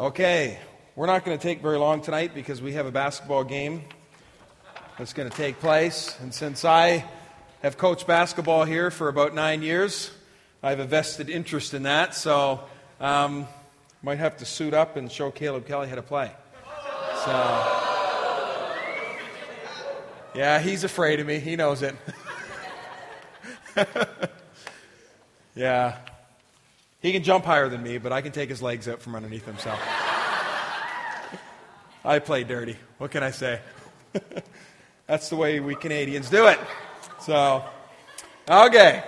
Okay, we're not going to take very long tonight because we have a basketball game that's going to take place. And since I have coached basketball here for about nine years, I have a vested interest in that. So, um, might have to suit up and show Caleb Kelly how to play. So, yeah, he's afraid of me. He knows it. yeah. He can jump higher than me, but I can take his legs out from underneath himself. I play dirty. What can I say? That's the way we Canadians do it. So, okay.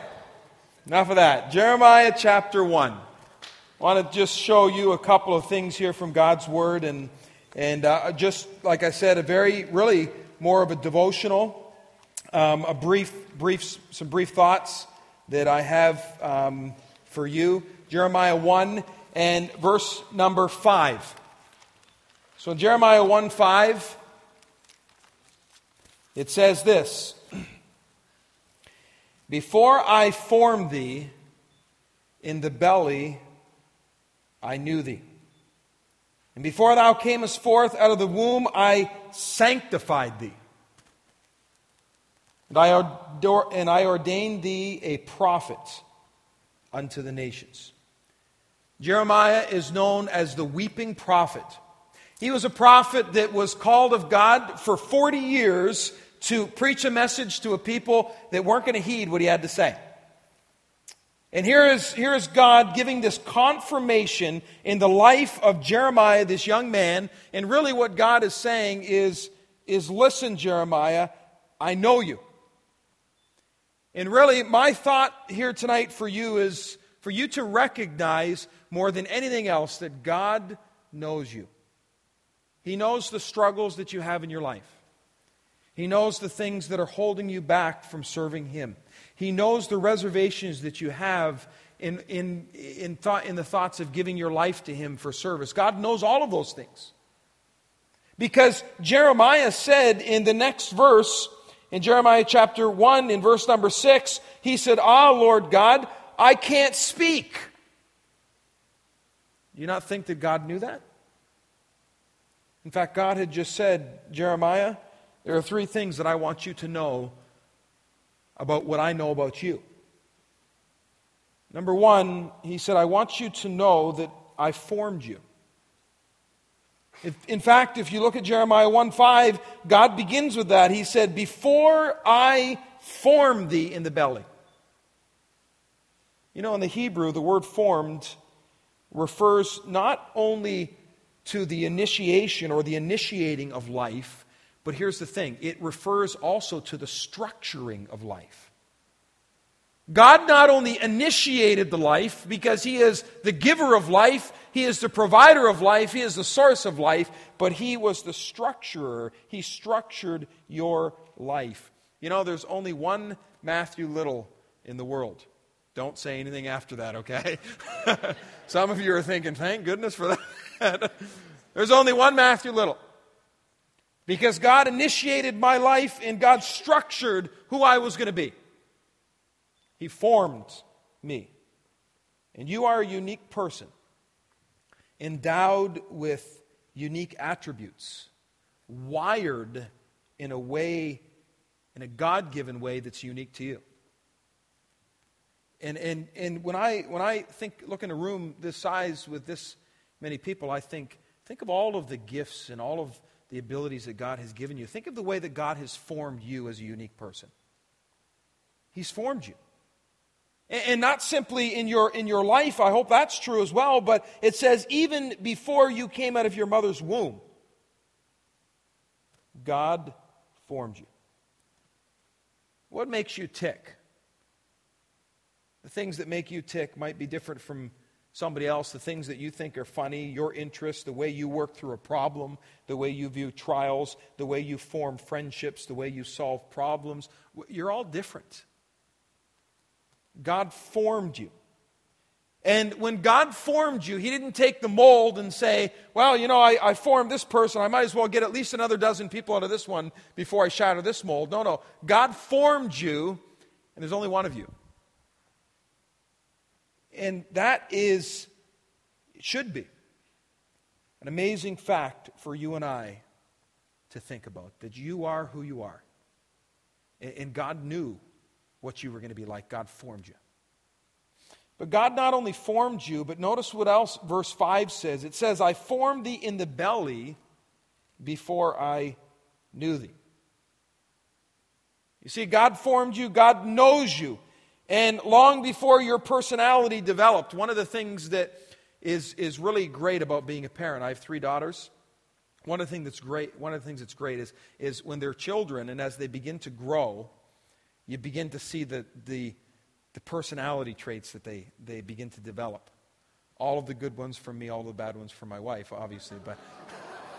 Enough of that. Jeremiah chapter 1. I want to just show you a couple of things here from God's Word, and, and uh, just like I said, a very, really more of a devotional, um, a brief, brief, some brief thoughts that I have um, for you. Jeremiah 1 and verse number 5. So in Jeremiah 1 5, it says this Before I formed thee in the belly, I knew thee. And before thou camest forth out of the womb, I sanctified thee. And I, and I ordained thee a prophet unto the nations. Jeremiah is known as the weeping prophet. He was a prophet that was called of God for 40 years to preach a message to a people that weren't going to heed what he had to say. And here is, here is God giving this confirmation in the life of Jeremiah, this young man. And really, what God is saying is, is listen, Jeremiah, I know you. And really, my thought here tonight for you is for you to recognize more than anything else that God knows you. He knows the struggles that you have in your life. He knows the things that are holding you back from serving Him. He knows the reservations that you have in, in, in, thought, in the thoughts of giving your life to Him for service. God knows all of those things. Because Jeremiah said in the next verse, in Jeremiah chapter 1, in verse number 6, he said, Ah, Lord God, I can't speak. Do you not think that God knew that? In fact, God had just said, Jeremiah, there are three things that I want you to know about what I know about you. Number one, he said, I want you to know that I formed you. If, in fact, if you look at Jeremiah 1 5, God begins with that. He said, Before I formed thee in the belly. You know, in the Hebrew, the word formed refers not only to the initiation or the initiating of life, but here's the thing it refers also to the structuring of life. God not only initiated the life because He is the giver of life, He is the provider of life, He is the source of life, but He was the structurer. He structured your life. You know, there's only one Matthew Little in the world. Don't say anything after that, okay? Some of you are thinking, thank goodness for that. There's only one Matthew Little. Because God initiated my life and God structured who I was going to be. He formed me. And you are a unique person, endowed with unique attributes, wired in a way, in a God given way that's unique to you. And, and, and when, I, when I think, look in a room this size with this many people, I think, think of all of the gifts and all of the abilities that God has given you. Think of the way that God has formed you as a unique person. He's formed you. And, and not simply in your, in your life, I hope that's true as well, but it says even before you came out of your mother's womb, God formed you. What makes you tick? The things that make you tick might be different from somebody else, the things that you think are funny, your interests, the way you work through a problem, the way you view trials, the way you form friendships, the way you solve problems. You're all different. God formed you. And when God formed you, He didn't take the mold and say, well, you know, I, I, formed this person. I might as well get at least another dozen people out of this one before I shatter this mold. No, no. God formed you, and there's only one of you. And that is, it should be, An amazing fact for you and I to think about that you are who you are. And God knew what you were going to be like. God formed you. But God not only formed you, but notice what else verse 5 says. It says, I formed thee in the belly before I knew thee. You see, God formed you, God knows you. And long before your personality developed, one of the things that is, is really great about being a parent, I have three daughters. One of the things that's great, one of the things that's great is, is when they're children and as they begin to grow, you begin to see the, the, the personality traits that they, they begin to develop. All of the good ones from me, all the bad ones from my wife, obviously. But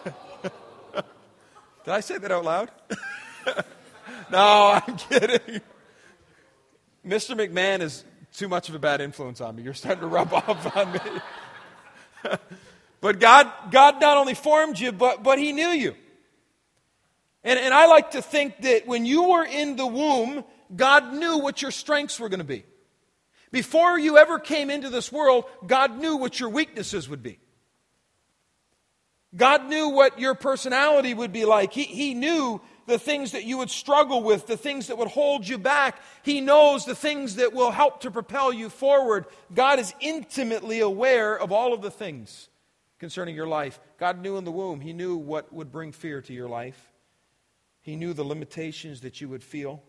did I say that out loud? no, I'm kidding. Mr. McMahon is too much of a bad influence on me. You're starting to rub off on me. but God, God not only formed you, but, but He knew you. And, and I like to think that when you were in the womb, God knew what your strengths were going to be. Before you ever came into this world, God knew what your weaknesses would be. God knew what your personality would be like. He, he knew the things that you would struggle with, the things that would hold you back. He knows the things that will help to propel you forward. God is intimately aware of all of the things concerning your life. God knew in the womb, He knew what would bring fear to your life, He knew the limitations that you would feel.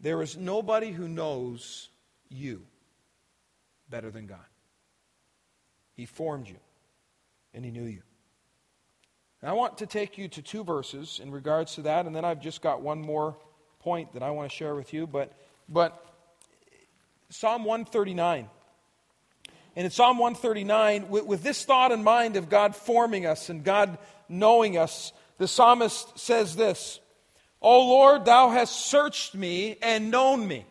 There is nobody who knows you better than God. He formed you, and He knew you. And I want to take you to two verses in regards to that, and then I've just got one more point that I want to share with you. But, but Psalm 139. And in Psalm 139, with, with this thought in mind of God forming us and God knowing us, the psalmist says this O Lord, thou hast searched me and known me.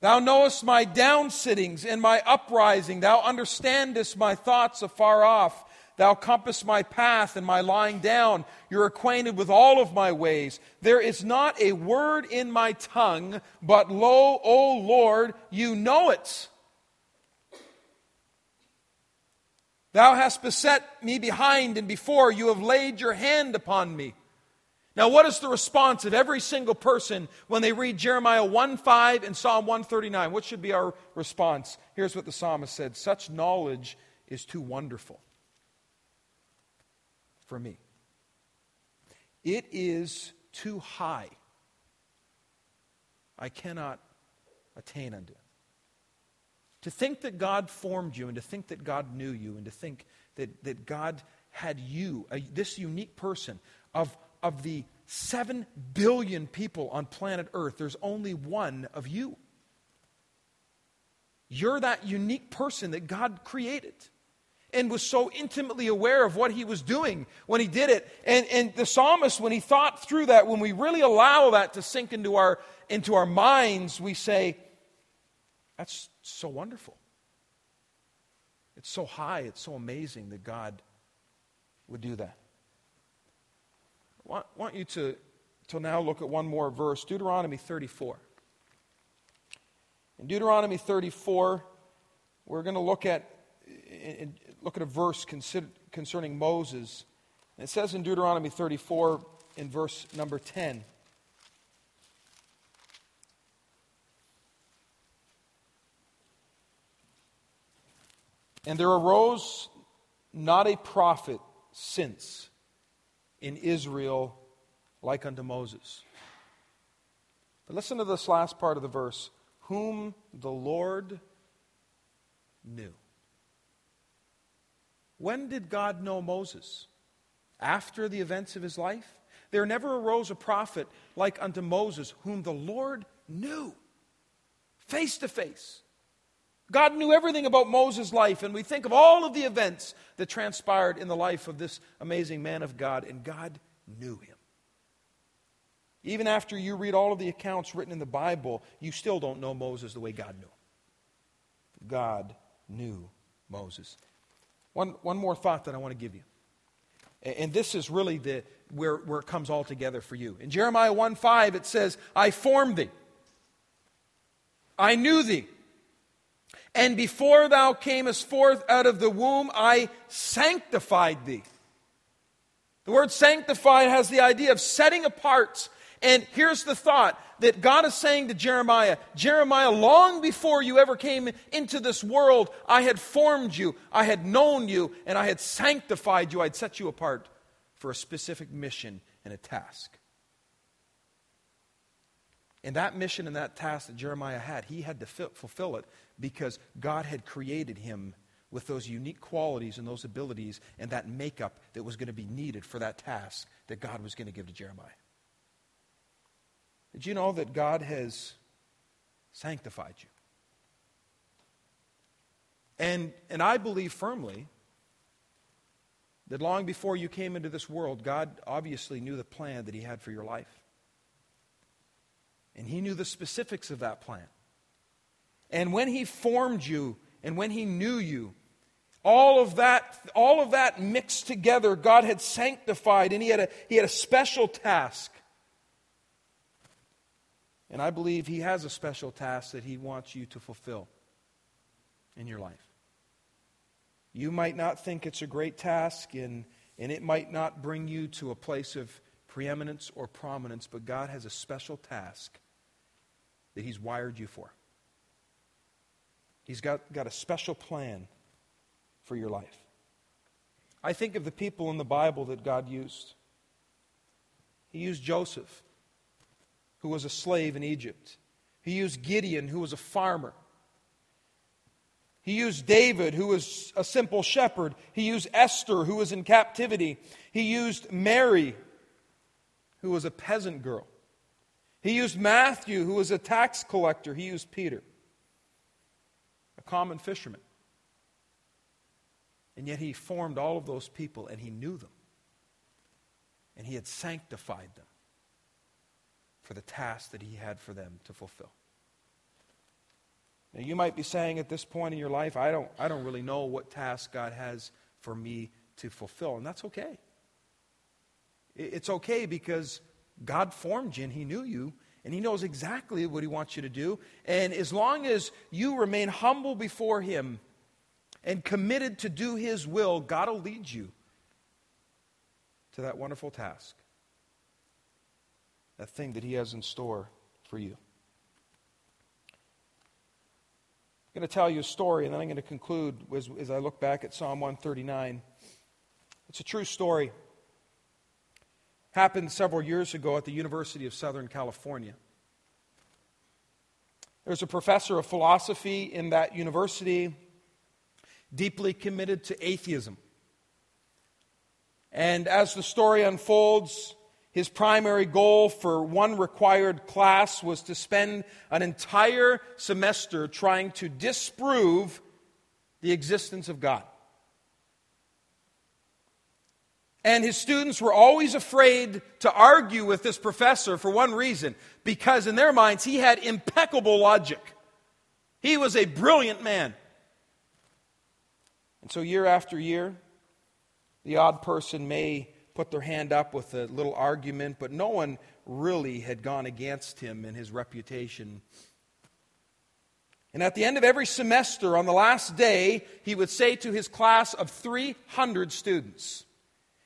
Thou knowest my downsittings and my uprising. Thou understandest my thoughts afar off. Thou compass my path and my lying down. You're acquainted with all of my ways. There is not a word in my tongue, but lo, O Lord, you know it. Thou hast beset me behind and before. You have laid your hand upon me. Now, what is the response of every single person when they read Jeremiah 1 5 and Psalm 139? What should be our response? Here's what the psalmist said Such knowledge is too wonderful for me. It is too high. I cannot attain unto. To think that God formed you and to think that God knew you and to think that, that God had you, a, this unique person, of, of the seven billion people on planet Earth, there's only one of you. You're that unique person that God created and was so intimately aware of what he was doing when he did it. And, and the psalmist, when he thought through that, when we really allow that to sink into our, into our minds, we say, that's so wonderful. It's so high, it's so amazing that God would do that. I want, want you to, to now look at one more verse Deuteronomy 34. In Deuteronomy 34, we're going to look at look at a verse concerning Moses. It says in Deuteronomy 34, in verse number 10. And there arose not a prophet since in Israel like unto Moses. But listen to this last part of the verse whom the Lord knew. When did God know Moses? After the events of his life? There never arose a prophet like unto Moses, whom the Lord knew face to face. God knew everything about Moses' life, and we think of all of the events that transpired in the life of this amazing man of God, and God knew him. Even after you read all of the accounts written in the Bible, you still don't know Moses the way God knew him. God knew Moses. One, one more thought that I want to give you. And this is really the, where, where it comes all together for you. In Jeremiah 1 5, it says, I formed thee, I knew thee, And before thou camest forth out of the womb, I sanctified thee. The word sanctified has the idea of setting apart. And here's the thought that God is saying to Jeremiah Jeremiah, long before you ever came into this world, I had formed you, I had known you, and I had sanctified you. I'd set you apart for a specific mission and a task. And that mission and that task that Jeremiah had, he had to fulfill it because God had created him with those unique qualities and those abilities and that makeup that was going to be needed for that task that God was going to give to Jeremiah. Did you know that God has sanctified you? And, and I believe firmly that long before you came into this world, God obviously knew the plan that He had for your life. And He knew the specifics of that plan. And when He formed you and when He knew you, all of that, all of that mixed together, God had sanctified, and he had, a, he had a special task. And I believe He has a special task that He wants you to fulfill in your life. You might not think it's a great task, and, and it might not bring you to a place of preeminence or prominence, but God has a special task that He's wired you for. He's got, got a special plan for your life. I think of the people in the Bible that God used. He used Joseph, who was a slave in Egypt. He used Gideon, who was a farmer. He used David, who was a simple shepherd. He used Esther, who was in captivity. He used Mary, who was a peasant girl. He used Matthew, who was a tax collector. He used Peter, a common fisherman. And yet he formed all of those people and he knew them. And he had sanctified them for the task that he had for them to fulfill. Now you might be saying at this point in your life, I don't, I don't really know what task God has for me to fulfill. And that's okay. It's okay because God formed you and He knew you and He knows exactly what He wants you to do. And as long as you remain humble before Him, and committed to do His will, God will lead you to that wonderful task, that thing that He has in store for you. I'm going to tell you a story, and then I'm going to conclude as, as I look back at Psalm 139. It's a true story. Happened several years ago at the University of Southern California. There's a professor of philosophy in that university deeply committed to atheism. And as the story unfolds, his primary goal for one required class was to spend an entire semester trying to disprove the existence of God. And his students were always afraid to argue with this professor for one reason because, in their minds, he had impeccable logic. He was a brilliant man. And so, year after year, the odd person may put their hand up with a little argument, but no one really had gone against him and his reputation. And at the end of every semester, on the last day, he would say to his class of 300 students,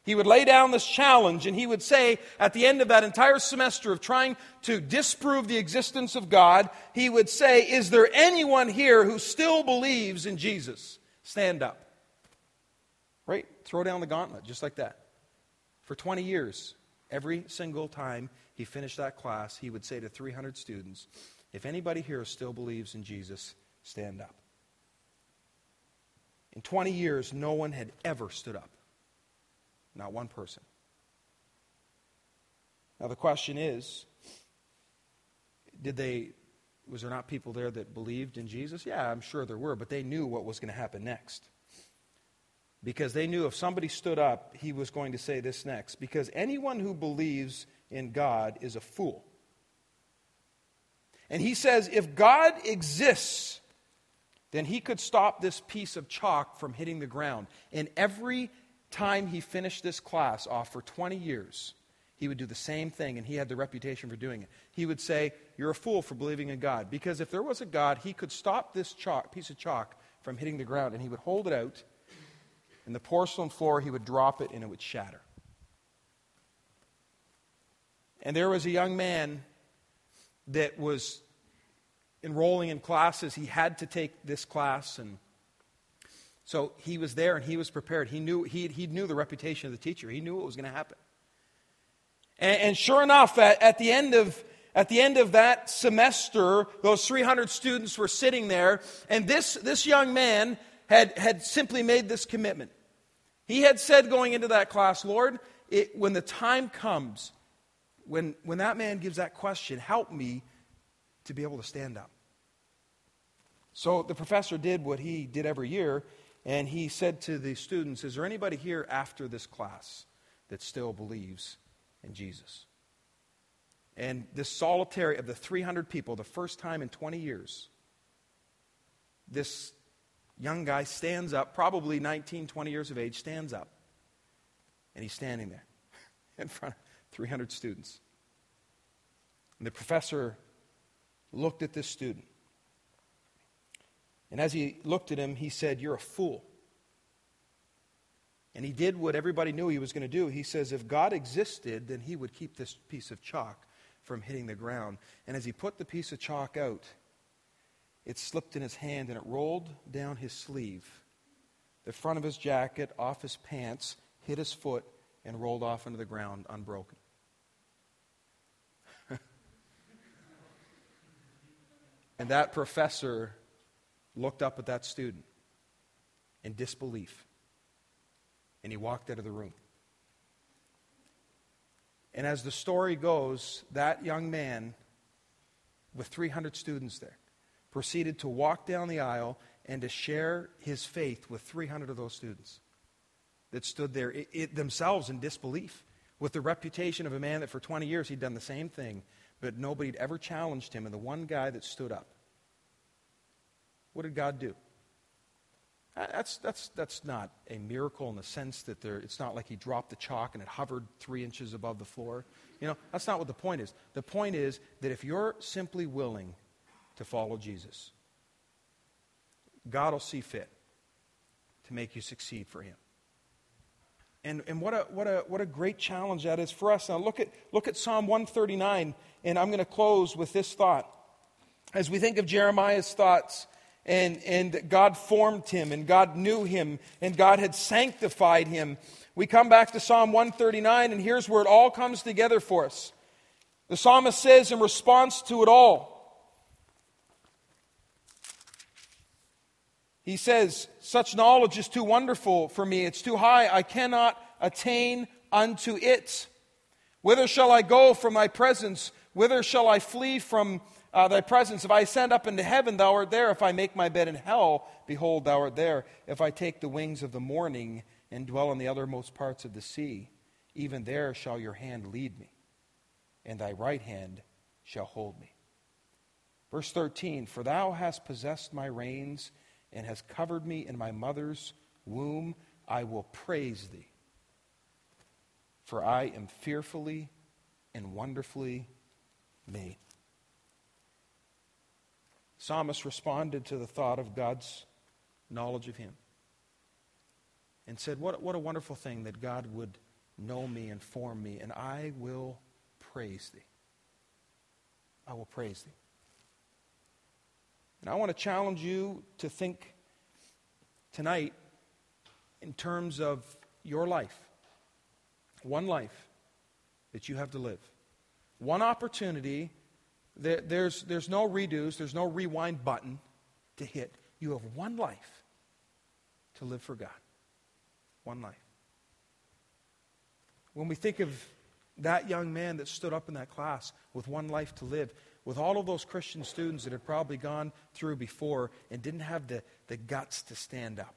he would lay down this challenge and he would say, at the end of that entire semester of trying to disprove the existence of God, he would say, Is there anyone here who still believes in Jesus? Stand up. Right? Throw down the gauntlet, just like that. For 20 years, every single time he finished that class, he would say to 300 students, If anybody here still believes in Jesus, stand up. In 20 years, no one had ever stood up. Not one person. Now, the question is did they, was there not people there that believed in Jesus? Yeah, I'm sure there were, but they knew what was going to happen next because they knew if somebody stood up, he was going to say this next. Because anyone who believes in God is a fool. And he says, if God exists, then he could stop this piece of chalk from hitting the ground. And every time he finished this class off for 20 years, he would do the same thing, and he had the reputation for doing it. He would say, You're a fool for believing in God. Because if there was a God, he could stop this chalk, piece of chalk from hitting the ground, and he would hold it out, and the porcelain floor, he would drop it, and it would shatter. And there was a young man that was enrolling in classes. He had to take this class, and so he was there and he was prepared. He knew, he, he knew the reputation of the teacher, he knew what was going to happen. And, and sure enough, at, at, the end of, at the end of that semester, those 300 students were sitting there, and this, this young man had, had simply made this commitment. He had said going into that class, Lord, it, when the time comes, when, when that man gives that question, help me to be able to stand up. So the professor did what he did every year, and he said to the students, Is there anybody here after this class that still believes in Jesus. And this solitary, of the 300 people, the first time in 20 years, this young guy stands up, probably 19, 20 years of age, stands up. And he's standing there in front of 300 students. And the professor looked at this student. And as he looked at him, he said, You're a fool. And he did what everybody knew he was going to do. He says, if God existed, then he would keep this piece of chalk from hitting the ground. And as he put the piece of chalk out, it slipped in his hand and it rolled down his sleeve, the front of his jacket, off his pants, hit his foot, and rolled off into the ground unbroken. and that professor looked up at that student in disbelief and he walked out of the room. And as the story goes, that young man, with 300 students there, proceeded to walk down the aisle and to share his faith with 300 of those students that stood there it, it, themselves in disbelief with the reputation of a man that for 20 years he'd done the same thing, but nobody had ever challenged him, and the one guy that stood up. What did God do? Uh, that's, that's, that's not a miracle in the sense that there, it's not like he dropped the chalk and it hovered three inches above the floor. You know, that's not what the point is. The point is that if you're simply willing to follow Jesus, God will see fit to make you succeed for him. And, and what, a, what, a, what a great challenge that is for us. Now, look at, look at Psalm 139, and I'm going to close with this thought. As we think of Jeremiah's thoughts, and, and God formed him and God knew him and God had sanctified him. We come back to Psalm 139, and here's where it all comes together for us. The psalmist says in response to it all, He says, Such knowledge is too wonderful for me. It's too high. I cannot attain unto it. Whither shall I go from thy presence? Whither shall I flee from uh, thy presence. If I ascend up into heaven, thou art there. If I make my bed in hell, behold, thou art there. If I take the wings of the morning and dwell in the uttermost parts of the sea, even there shall your hand lead me, and thy right hand shall hold me. Verse 13 For thou hast possessed my reins and has covered me in my mother's womb. I will praise thee. For I am fearfully and wonderfully made. Psalmist responded to the thought of God's knowledge of him and said, What, what a wonderful thing that God would know me and form me, and I will praise thee. I will praise thee. And I want to challenge you to think tonight in terms of your life. One life that you have to live. One opportunity there, there's, there's no redos, there's no rewind button to hit. You have one life to live for God. One life. When we think of that young man that stood up in that class with one life to live, with all of those Christian students that had probably gone through before and didn't have the, the guts to stand up.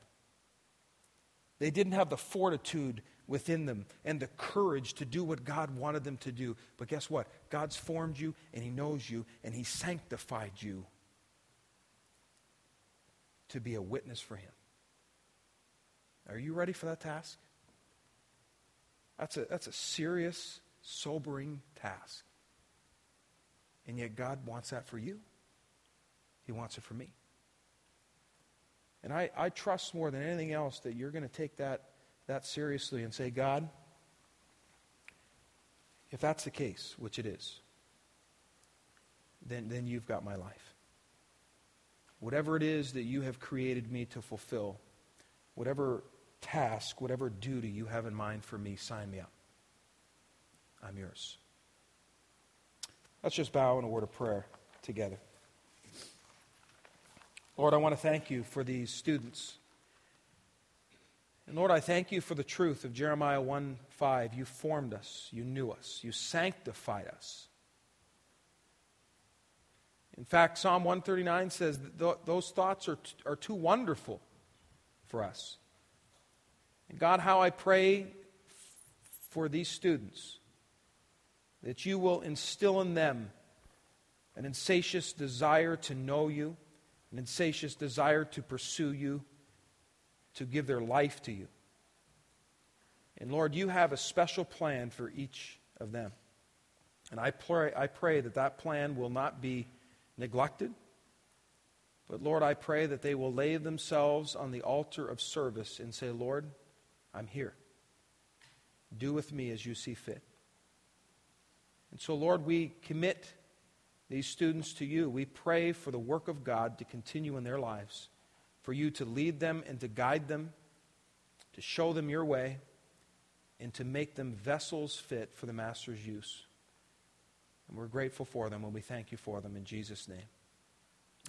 They didn't have the fortitude within them and the courage to do what God wanted them to do. But guess what? God's formed you and He knows you and He sanctified you to be a witness for Him. Are you ready for that task? That's a, that's a serious sobering task. And yet, God wants that for you. He wants it for me. And I, I trust more than anything else that you're going to take that, that seriously and say, God, if that's the case, which it is, then, then you've got my life. Whatever it is that you have created me to fulfill, whatever task, whatever duty you have in mind for me, sign me up. I'm yours. Let's just bow in a word of prayer together. Lord, I want to thank you for these students. And Lord, I thank you for the truth of Jeremiah 1 5. You formed us, you knew us, you sanctified us. In fact, Psalm 139 says those thoughts are, t- are too wonderful for us. And God, how I pray f- for these students that you will instill in them an insatiate desire to know you, an insatiate desire to pursue you, to give their life to you. And Lord, you have a special plan for each of them. And I pray, I pray that that plan will not be neglected. But Lord, I pray that they will lay themselves on the altar of service and say, Lord, I'm here. Do with me as you see fit. And so, Lord, we commit these students to you. We pray for the work of God to continue in their lives, for you to lead them and to guide them, to show them your way, and to make them vessels fit for the Master's use. And we're grateful for them and we thank you for them in Jesus' name.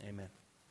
Amen.